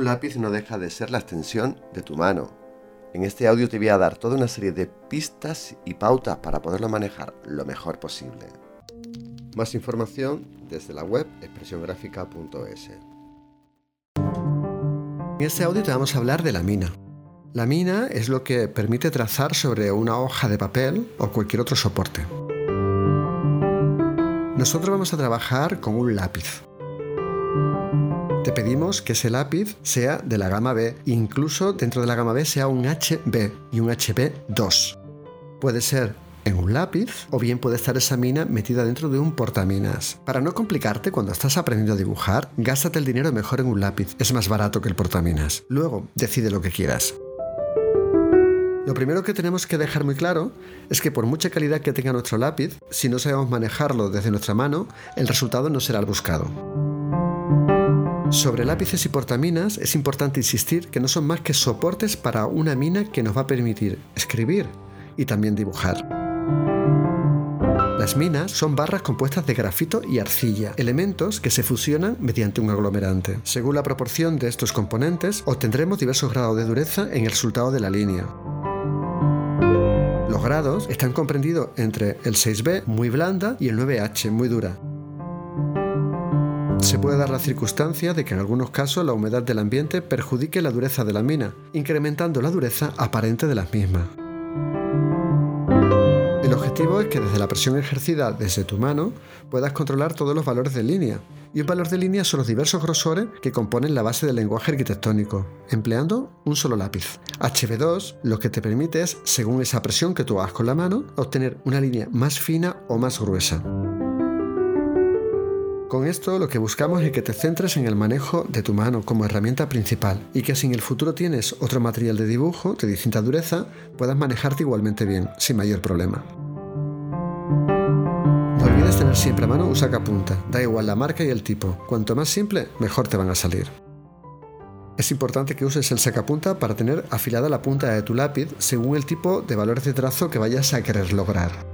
Un lápiz no deja de ser la extensión de tu mano. En este audio te voy a dar toda una serie de pistas y pautas para poderlo manejar lo mejor posible. Más información desde la web expresiongráfica.es. En este audio te vamos a hablar de la mina. La mina es lo que permite trazar sobre una hoja de papel o cualquier otro soporte. Nosotros vamos a trabajar con un lápiz. Pedimos que ese lápiz sea de la gama B, incluso dentro de la gama B sea un HB y un HB2. Puede ser en un lápiz o bien puede estar esa mina metida dentro de un portaminas. Para no complicarte cuando estás aprendiendo a dibujar, gástate el dinero mejor en un lápiz, es más barato que el portaminas. Luego, decide lo que quieras. Lo primero que tenemos que dejar muy claro es que por mucha calidad que tenga nuestro lápiz, si no sabemos manejarlo desde nuestra mano, el resultado no será el buscado. Sobre lápices y portaminas es importante insistir que no son más que soportes para una mina que nos va a permitir escribir y también dibujar. Las minas son barras compuestas de grafito y arcilla, elementos que se fusionan mediante un aglomerante. Según la proporción de estos componentes, obtendremos diversos grados de dureza en el resultado de la línea. Los grados están comprendidos entre el 6B, muy blanda, y el 9H, muy dura. Se puede dar la circunstancia de que en algunos casos la humedad del ambiente perjudique la dureza de la mina, incrementando la dureza aparente de las mismas. El objetivo es que desde la presión ejercida desde tu mano puedas controlar todos los valores de línea. Y un valor de línea son los diversos grosores que componen la base del lenguaje arquitectónico, empleando un solo lápiz. HB2 lo que te permite es, según esa presión que tú hagas con la mano, obtener una línea más fina o más gruesa. Con esto lo que buscamos es que te centres en el manejo de tu mano como herramienta principal y que si en el futuro tienes otro material de dibujo de distinta dureza, puedas manejarte igualmente bien, sin mayor problema. No olvides tener siempre a mano un sacapunta, da igual la marca y el tipo, cuanto más simple, mejor te van a salir. Es importante que uses el sacapunta para tener afilada la punta de tu lápiz según el tipo de valores de trazo que vayas a querer lograr.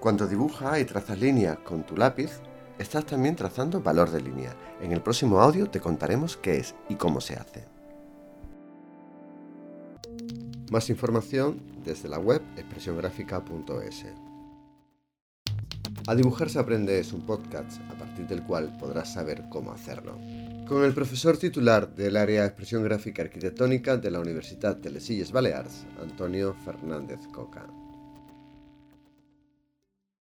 Cuando dibujas y trazas líneas con tu lápiz, estás también trazando valor de línea. En el próximo audio te contaremos qué es y cómo se hace. Más información desde la web expresiongráfica.es. A dibujar se aprende es un podcast a partir del cual podrás saber cómo hacerlo. Con el profesor titular del área de expresión gráfica arquitectónica de la Universidad de Les Illes Balears, Antonio Fernández Coca.